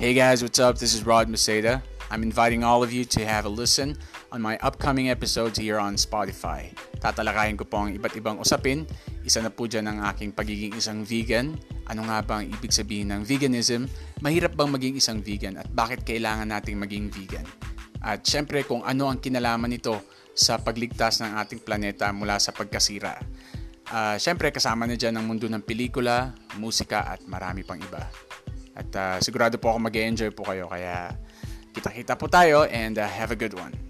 Hey guys, what's up? This is Rod Maceda. I'm inviting all of you to have a listen on my upcoming episodes here on Spotify. Tatalakayin ko po ang iba't ibang usapin. Isa na po dyan ang aking pagiging isang vegan. Ano nga ba ang ibig sabihin ng veganism? Mahirap bang maging isang vegan at bakit kailangan nating maging vegan? At syempre kung ano ang kinalaman nito sa pagligtas ng ating planeta mula sa pagkasira. Uh, syempre kasama na dyan ang mundo ng pelikula, musika at marami pang iba. At uh, sigurado po ako mag-enjoy po kayo kaya Kita-kita po tayo and uh, have a good one.